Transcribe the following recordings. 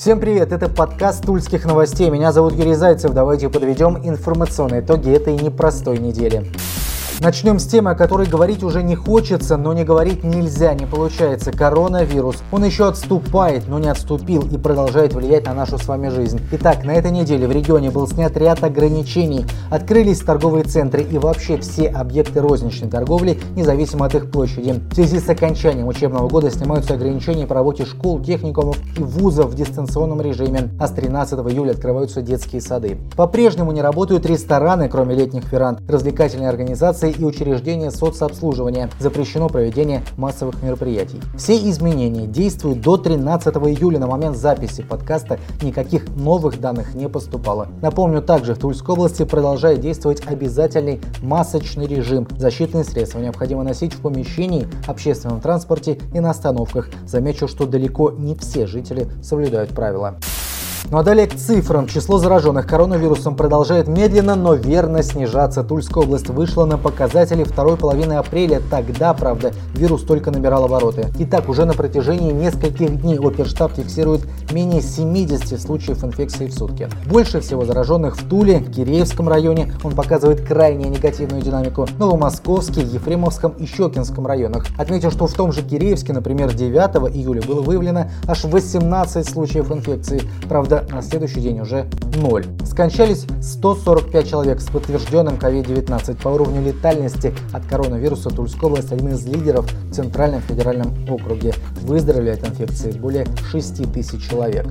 Всем привет, это подкаст Тульских новостей. Меня зовут Юрий Зайцев. Давайте подведем информационные итоги этой непростой недели. Начнем с темы, о которой говорить уже не хочется, но не говорить нельзя, не получается. Коронавирус. Он еще отступает, но не отступил и продолжает влиять на нашу с вами жизнь. Итак, на этой неделе в регионе был снят ряд ограничений. Открылись торговые центры и вообще все объекты розничной торговли, независимо от их площади. В связи с окончанием учебного года снимаются ограничения по работе школ, техникумов и вузов в дистанционном режиме, а с 13 июля открываются детские сады. По-прежнему не работают рестораны, кроме летних веранд, развлекательные организации и учреждения соцобслуживания. Запрещено проведение массовых мероприятий. Все изменения действуют до 13 июля. На момент записи подкаста никаких новых данных не поступало. Напомню, также в Тульской области продолжает действовать обязательный масочный режим. Защитные средства необходимо носить в помещении, общественном транспорте и на остановках. Замечу, что далеко не все жители соблюдают правила. Ну а далее к цифрам. Число зараженных коронавирусом продолжает медленно, но верно снижаться. Тульская область вышла на показатели второй половины апреля. Тогда, правда, вирус только набирал обороты. Итак, уже на протяжении нескольких дней оперштаб фиксирует менее 70 случаев инфекции в сутки. Больше всего зараженных в Туле, Киреевском районе. Он показывает крайне негативную динамику. Новомосковске, Ефремовском и Щекинском районах. Отметил, что в том же Киреевске, например, 9 июля было выявлено аж 18 случаев инфекции. Правда, на следующий день уже 0. Скончались 145 человек с подтвержденным COVID-19. По уровню летальности от коронавируса Тульская область один из лидеров в Центральном федеральном округе. Выздоровели от инфекции более 6 тысяч человек.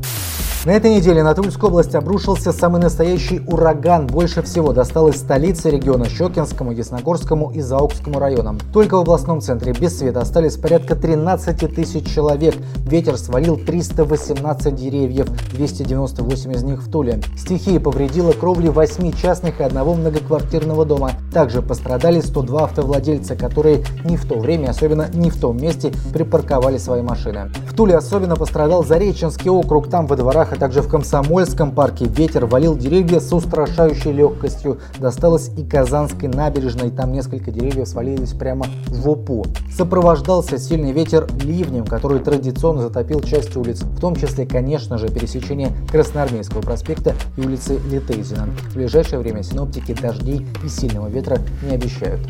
На этой неделе на Тульскую область обрушился самый настоящий ураган. Больше всего досталось столице региона Щекинскому, Ясногорскому и Заокскому районам. Только в областном центре без света остались порядка 13 тысяч человек. Ветер свалил 318 деревьев, 298 из них в Туле. Стихия повредила кровли 8 частных и одного многоквартирного дома. Также пострадали 102 автовладельца, которые не в то время, особенно не в том месте, припарковали свои машины. В Туле особенно пострадал Зареченский округ. Там во дворах а также в Комсомольском парке ветер валил деревья с устрашающей легкостью. Досталось и Казанской набережной, там несколько деревьев свалились прямо в ОПУ. Сопровождался сильный ветер ливнем, который традиционно затопил часть улиц, в том числе, конечно же, пересечение Красноармейского проспекта и улицы Литейзина. В ближайшее время синоптики дождей и сильного ветра не обещают.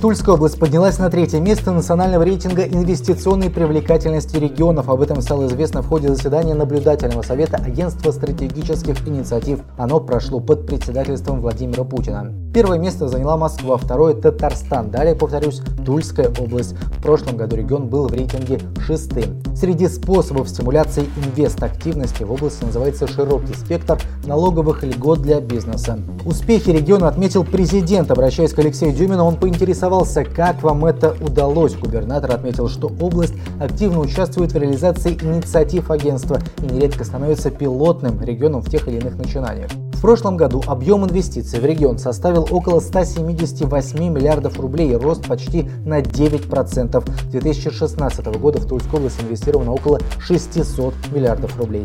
Тульская область поднялась на третье место национального рейтинга инвестиционной привлекательности регионов. Об этом стало известно в ходе заседания наблюдательного совета Агентства стратегических инициатив. Оно прошло под председательством Владимира Путина. Первое место заняла Москва, второе – Татарстан. Далее, повторюсь, Тульская область. В прошлом году регион был в рейтинге шестым. Среди способов стимуляции инвест-активности в области называется широкий спектр налоговых льгот для бизнеса. Успехи региона отметил президент. Обращаясь к Алексею Дюмину, он поинтересовался, как вам это удалось. Губернатор отметил, что область активно участвует в реализации инициатив агентства и нередко становится пилотным регионом в тех или иных начинаниях. В прошлом году объем инвестиций в регион составил около 178 миллиардов рублей, рост почти на 9%. С 2016 года в Тульскую область инвестировано около 600 миллиардов рублей.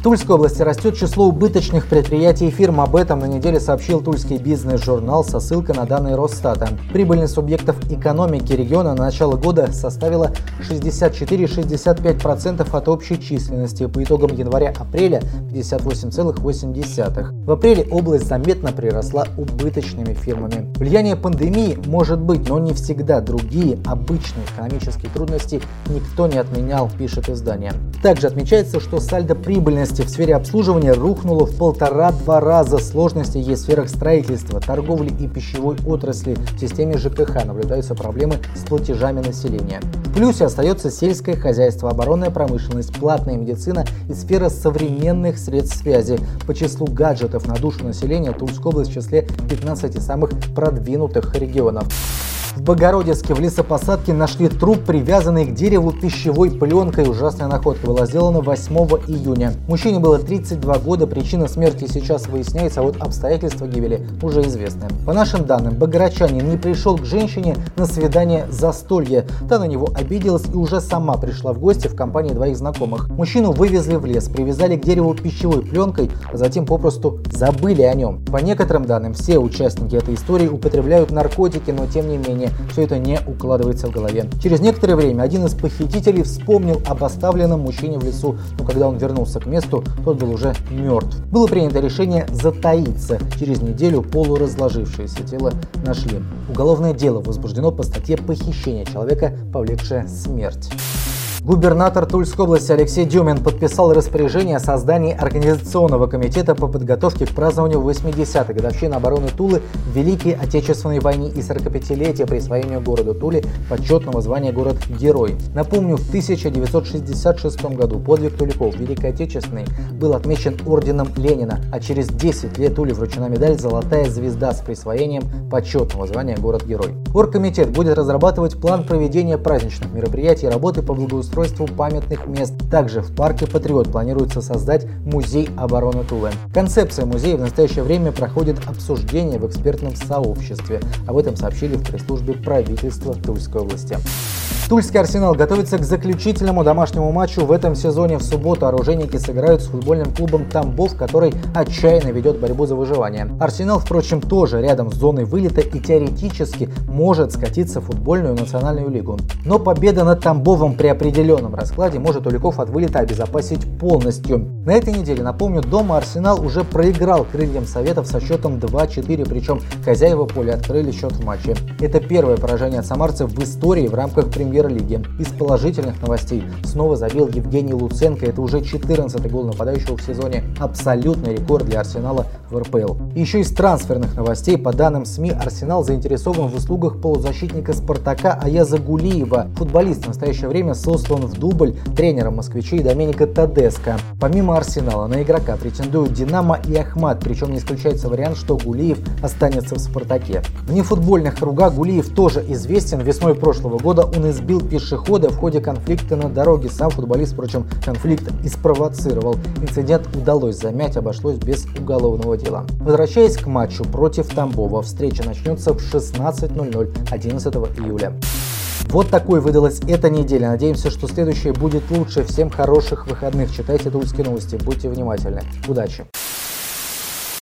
В Тульской области растет число убыточных предприятий и фирм. Об этом на неделе сообщил Тульский бизнес-журнал со ссылкой на данные Росстата. Прибыльность субъектов экономики региона на начало года составила 64-65% от общей численности. По итогам января-апреля 58,8%. В апреле область заметно приросла убыточными фирмами. Влияние пандемии может быть, но не всегда. Другие обычные экономические трудности никто не отменял, пишет издание. Также отмечается, что сальдо прибыльности в сфере обслуживания рухнуло в полтора-два раза. Сложности есть в сферах строительства, торговли и пищевой отрасли. В системе ЖКХ наблюдаются проблемы с платежами населения. В плюсе остается сельское хозяйство, оборонная промышленность, платная медицина и сфера современных средств связи. По числу гаджетов на душу населения Тульская область в числе 15 самых продвинутых регионов. В Богородицке в лесопосадке нашли труп, привязанный к дереву пищевой пленкой. Ужасная находка была сделана 8 июня. Мужчине было 32 года, причина смерти сейчас выясняется, а вот обстоятельства гибели уже известны. По нашим данным, богородчанин не пришел к женщине на свидание застолье. Та на него обиделась и уже сама пришла в гости в компании двоих знакомых. Мужчину вывезли в лес, привязали к дереву пищевой пленкой, а затем попросту забыли о нем. По некоторым данным, все участники этой истории употребляют наркотики, но тем не менее Все это не укладывается в голове. Через некоторое время один из похитителей вспомнил об оставленном мужчине в лесу, но когда он вернулся к месту, тот был уже мертв. Было принято решение затаиться. Через неделю полуразложившееся тело нашли. Уголовное дело возбуждено по статье похищения человека, повлекшее смерть. Губернатор Тульской области Алексей Дюмин подписал распоряжение о создании Организационного комитета по подготовке к празднованию 80-й годовщины обороны Тулы в Великой Отечественной войне и 45-летия присвоению городу Туле почетного звания «Город-герой». Напомню, в 1966 году подвиг туликов Великой Отечественной был отмечен орденом Ленина, а через 10 лет Туле вручена медаль «Золотая звезда» с присвоением почетного звания «Город-герой». Оргкомитет будет разрабатывать план проведения праздничных мероприятий и работы по благоустройству благоустройству памятных мест. Также в парке Патриот планируется создать музей обороны Тулы. Концепция музея в настоящее время проходит обсуждение в экспертном сообществе. Об этом сообщили в пресс-службе правительства Тульской области. Тульский Арсенал готовится к заключительному домашнему матчу в этом сезоне. В субботу оружейники сыграют с футбольным клубом Тамбов, который отчаянно ведет борьбу за выживание. Арсенал, впрочем, тоже рядом с зоной вылета и теоретически может скатиться в футбольную национальную лигу. Но победа над Тамбовом при определенном раскладе может Уликов от вылета обезопасить полностью. На этой неделе, напомню, дома Арсенал уже проиграл крыльям Советов со счетом 2-4, причем хозяева поля открыли счет в матче. Это первое поражение от самарцев в истории в рамках премьер премьер-лиги. Из положительных новостей снова забил Евгений Луценко. Это уже 14-й гол нападающего в сезоне. Абсолютный рекорд для Арсенала в РПЛ. Еще из трансферных новостей, по данным СМИ, Арсенал заинтересован в услугах полузащитника Спартака Аяза Гулиева. Футболист в настоящее время сослан в дубль тренером москвичей Доменика Тадеско. Помимо Арсенала на игрока претендуют Динамо и Ахмат, причем не исключается вариант, что Гулиев останется в Спартаке. В нефутбольных кругах Гулиев тоже известен. Весной прошлого года он избил сбил пешехода в ходе конфликта на дороге. Сам футболист, впрочем, конфликт и спровоцировал. Инцидент удалось замять, обошлось без уголовного дела. Возвращаясь к матчу против Тамбова, встреча начнется в 16.00 11 июля. Вот такой выдалась эта неделя. Надеемся, что следующая будет лучше. Всем хороших выходных. Читайте тульские новости. Будьте внимательны. Удачи!